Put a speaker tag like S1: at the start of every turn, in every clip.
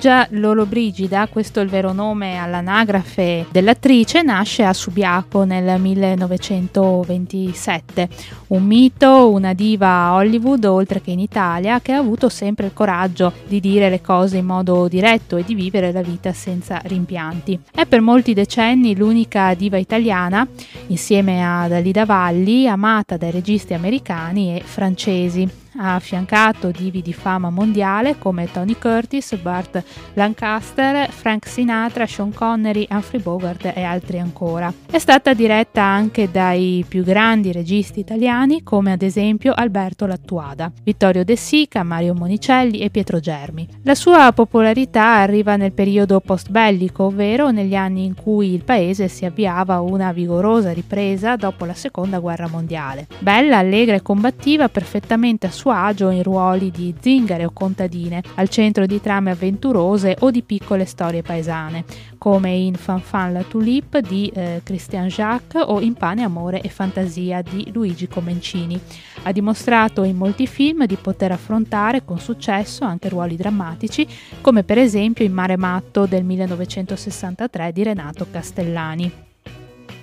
S1: Ligia Lollobrigida, questo è il vero nome all'anagrafe dell'attrice, nasce a Subiaco nel 1927. Un mito, una diva a Hollywood oltre che in Italia che ha avuto sempre il coraggio di dire le cose in modo diretto e di vivere la vita senza rimpianti. È per molti decenni l'unica diva italiana, insieme a Dalida Valli, amata dai registi americani e francesi ha affiancato divi di fama mondiale come Tony Curtis, Burt Lancaster, Frank Sinatra, Sean Connery, Humphrey Bogart e altri ancora. È stata diretta anche dai più grandi registi italiani come ad esempio Alberto Lattuada, Vittorio De Sica, Mario Monicelli e Pietro Germi. La sua popolarità arriva nel periodo post-bellico, ovvero negli anni in cui il paese si avviava a una vigorosa ripresa dopo la seconda guerra mondiale. Bella, allegra e combattiva, perfettamente a suo agio in ruoli di zingare o contadine, al centro di trame avventurose o di piccole storie paesane, come in Fanfan la Tulipe di eh, Christian Jacques o in Pane, Amore e Fantasia di Luigi Comencini. Ha dimostrato in molti film di poter affrontare con successo anche ruoli drammatici, come per esempio in Mare Matto del 1963 di Renato Castellani.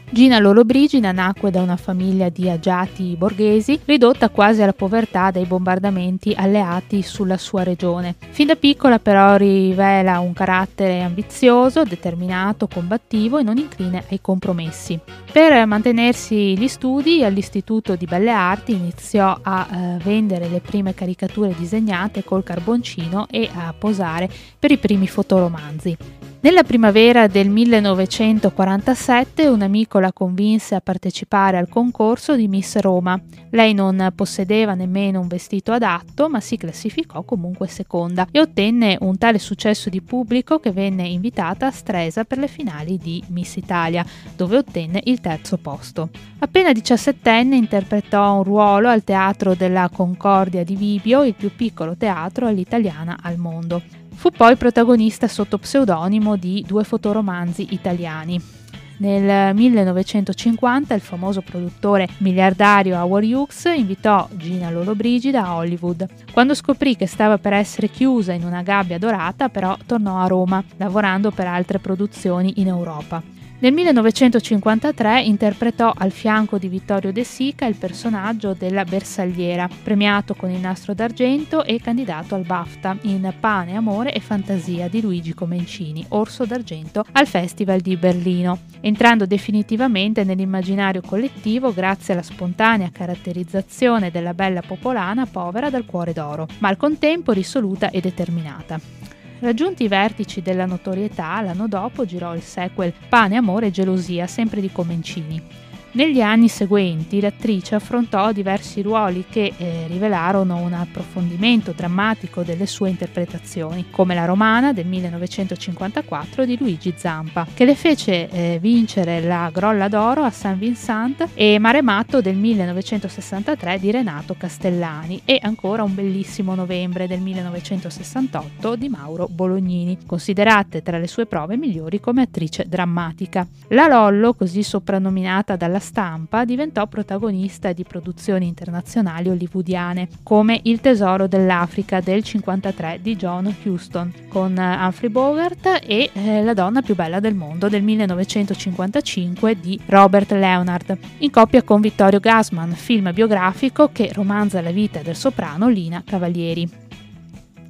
S1: Gina Lollobrigida nacque da una famiglia di agiati borghesi, ridotta quasi alla povertà dai bombardamenti alleati sulla sua regione. Fin da piccola però rivela un carattere ambizioso, determinato, combattivo e non incline ai compromessi. Per mantenersi gli studi all'Istituto di Belle Arti iniziò a eh, vendere le prime caricature disegnate col carboncino e a posare per i primi fotoromanzi. Nella primavera del 1947 un amico la convinse a partecipare al concorso di Miss Roma. Lei non possedeva nemmeno un vestito adatto, ma si classificò comunque seconda e ottenne un tale successo di pubblico che venne invitata a Stresa per le finali di Miss Italia, dove ottenne il terzo posto. Appena diciassettenne interpretò un ruolo al Teatro della Concordia di Vibio, il più piccolo teatro all'italiana al mondo. Fu poi protagonista sotto pseudonimo di due fotoromanzi italiani. Nel 1950 il famoso produttore miliardario Howard Hughes invitò Gina Lollobrigida a Hollywood. Quando scoprì che stava per essere chiusa in una gabbia dorata, però tornò a Roma, lavorando per altre produzioni in Europa. Nel 1953 interpretò al fianco di Vittorio De Sica il personaggio della bersagliera, premiato con il nastro d'argento e candidato al BAFTA in Pane, Amore e Fantasia di Luigi Comencini, Orso d'argento al Festival di Berlino, entrando definitivamente nell'immaginario collettivo grazie alla spontanea caratterizzazione della bella popolana povera dal cuore d'oro, ma al contempo risoluta e determinata. Raggiunti i vertici della notorietà, l'anno dopo girò il sequel Pane, Amore e Gelosia, sempre di Comencini. Negli anni seguenti l'attrice affrontò diversi ruoli che eh, rivelarono un approfondimento drammatico delle sue interpretazioni, come La Romana del 1954 di Luigi Zampa, che le fece eh, vincere la Grolla d'Oro a San Vincent e Mare Matto del 1963 di Renato Castellani e ancora Un bellissimo novembre del 1968 di Mauro Bolognini, considerate tra le sue prove migliori come attrice drammatica. La Lollo, così soprannominata dalla stampa diventò protagonista di produzioni internazionali hollywoodiane come Il tesoro dell'Africa del 1953 di John Huston con Humphrey Bogart e eh, La donna più bella del mondo del 1955 di Robert Leonard in coppia con Vittorio Gassman, film biografico che romanza la vita del soprano Lina Cavalieri.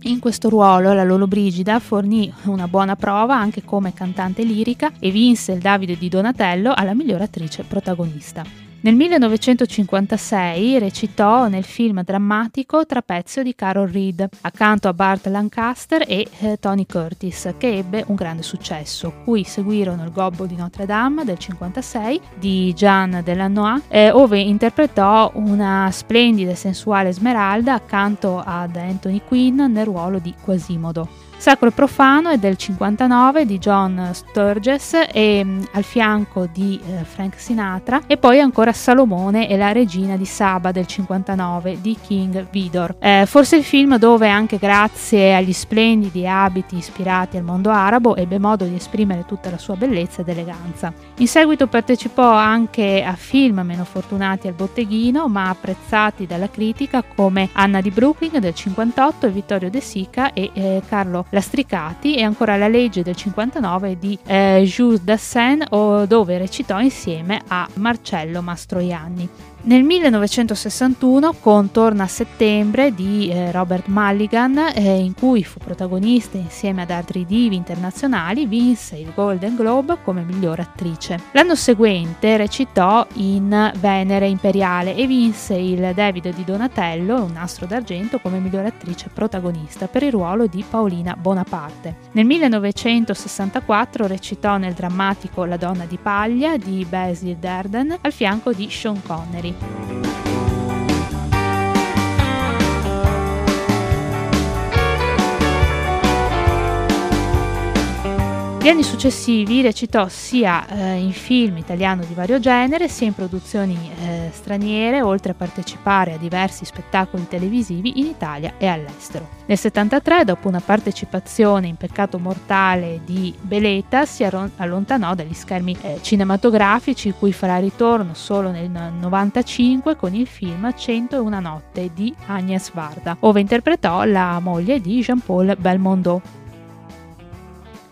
S1: In questo ruolo la Lollobrigida fornì una buona prova anche come cantante lirica e vinse il Davide di Donatello alla miglior attrice protagonista. Nel 1956 recitò nel film drammatico Trapezio di Carol Reed, accanto a Bart Lancaster e eh, Tony Curtis, che ebbe un grande successo, cui seguirono Il Gobbo di Notre Dame del 1956 di Jean Delannoy, eh, dove interpretò una splendida e sensuale Smeralda accanto ad Anthony Quinn nel ruolo di Quasimodo. Sacro e Profano è del 59 di John Sturges e mm, al fianco di eh, Frank Sinatra e poi ancora Salomone e la regina di Saba del 59 di King Vidor. Eh, forse il film dove anche grazie agli splendidi abiti ispirati al mondo arabo ebbe modo di esprimere tutta la sua bellezza ed eleganza. In seguito partecipò anche a film meno fortunati al botteghino ma apprezzati dalla critica come Anna di Brooklyn del 58 e Vittorio De Sica e eh, Carlo lastricati e ancora La legge del 59 di eh, Jules Dassin dove recitò insieme a Marcello Mastroianni. Nel 1961, con Torna a settembre di eh, Robert Mulligan, eh, in cui fu protagonista insieme ad altri divi internazionali, vinse il Golden Globe come miglior attrice. L'anno seguente recitò in Venere Imperiale e vinse il David di Donatello, un nastro d'argento, come miglior attrice protagonista per il ruolo di Paolina Bonaparte. Nel 1964 recitò nel drammatico La donna di paglia di Basil Darden al fianco di Sean Connery. everybody. Negli anni successivi recitò sia eh, in film italiano di vario genere, sia in produzioni eh, straniere, oltre a partecipare a diversi spettacoli televisivi in Italia e all'estero. Nel 73, dopo una partecipazione in Peccato mortale di Beleta, si allontanò dagli schermi eh, cinematografici, cui farà ritorno solo nel 95 con il film 101 notte di Agnes Varda, dove interpretò la moglie di Jean-Paul Belmondo.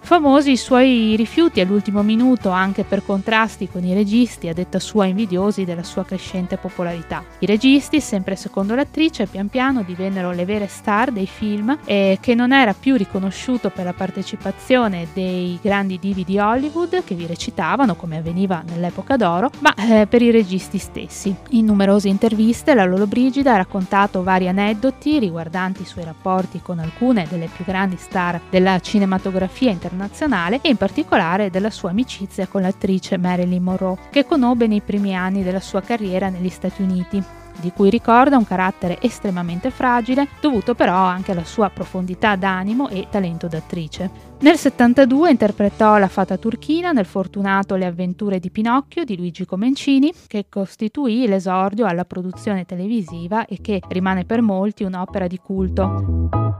S1: Famosi i suoi rifiuti all'ultimo minuto anche per contrasti con i registi, a detta sua invidiosi della sua crescente popolarità. I registi, sempre secondo l'attrice, pian piano divennero le vere star dei film e che non era più riconosciuto per la partecipazione dei grandi divi di Hollywood che vi recitavano, come avveniva nell'epoca d'oro, ma eh, per i registi stessi. In numerose interviste la Lolo Brigida ha raccontato vari aneddoti riguardanti i suoi rapporti con alcune delle più grandi star della cinematografia internazionale internazionale e in particolare della sua amicizia con l'attrice Marilyn Monroe, che conobbe nei primi anni della sua carriera negli Stati Uniti di cui ricorda un carattere estremamente fragile, dovuto però anche alla sua profondità d'animo e talento d'attrice. Nel 72 interpretò la fata turchina nel fortunato Le avventure di Pinocchio di Luigi Comencini, che costituì l'esordio alla produzione televisiva e che rimane per molti un'opera di culto.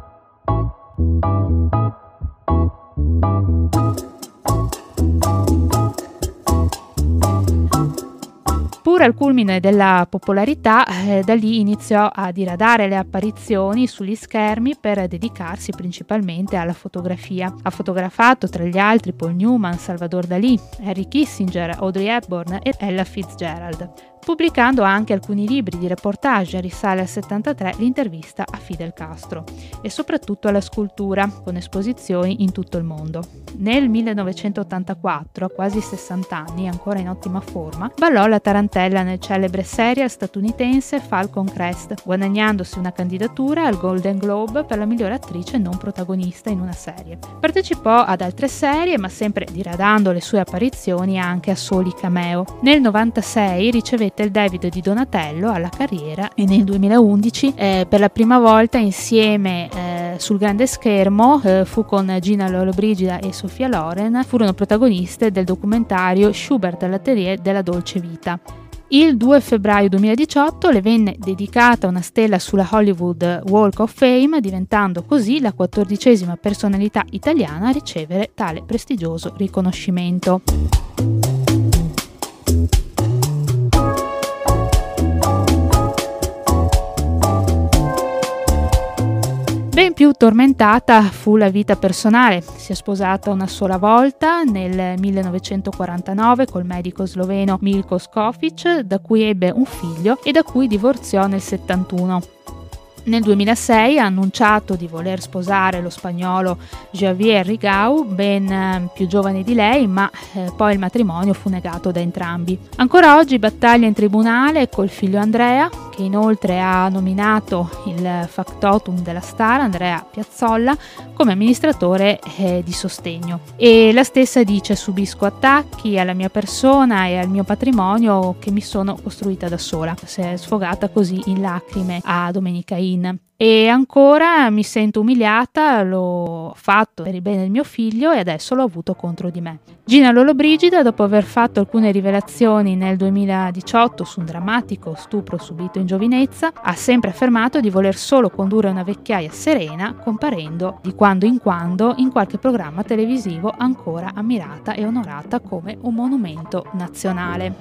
S1: Pur al culmine della popolarità, eh, da lì iniziò a diradare le apparizioni sugli schermi per dedicarsi principalmente alla fotografia. Ha fotografato tra gli altri Paul Newman, Salvador Dalì, Harry Kissinger, Audrey Hepburn e Ella Fitzgerald pubblicando anche alcuni libri di reportage, risale al 73 l'intervista a Fidel Castro e soprattutto alla scultura, con esposizioni in tutto il mondo. Nel 1984, a quasi 60 anni, ancora in ottima forma, ballò la tarantella nel celebre serial statunitense Falcon Crest, guadagnandosi una candidatura al Golden Globe per la migliore attrice non protagonista in una serie. Partecipò ad altre serie, ma sempre diradando le sue apparizioni anche a soli cameo. Nel 96 ricevette il David di Donatello alla carriera e nel 2011 eh, per la prima volta insieme eh, sul grande schermo eh, fu con Gina Lollobrigida e Sofia Loren furono protagoniste del documentario Schubert all'atelier della dolce vita. Il 2 febbraio 2018 le venne dedicata una stella sulla Hollywood Walk of Fame, diventando così la quattordicesima personalità italiana a ricevere tale prestigioso riconoscimento. Più tormentata fu la vita personale. Si è sposata una sola volta nel 1949 col medico sloveno Milko Skofic, da cui ebbe un figlio e da cui divorziò nel 71. Nel 2006 ha annunciato di voler sposare lo spagnolo Javier Rigau, ben eh, più giovane di lei, ma eh, poi il matrimonio fu negato da entrambi. Ancora oggi battaglia in tribunale col figlio Andrea, che inoltre ha nominato il factotum della star, Andrea Piazzolla, come amministratore eh, di sostegno. E la stessa dice subisco attacchi alla mia persona e al mio patrimonio che mi sono costruita da sola. Si è sfogata così in lacrime a Domenica In. E ancora mi sento umiliata, l'ho fatto per il bene del mio figlio e adesso l'ho avuto contro di me. Gina Lollobrigida, dopo aver fatto alcune rivelazioni nel 2018 su un drammatico stupro subito in giovinezza, ha sempre affermato di voler solo condurre una vecchiaia serena, comparendo di quando in quando in qualche programma televisivo ancora ammirata e onorata come un monumento nazionale.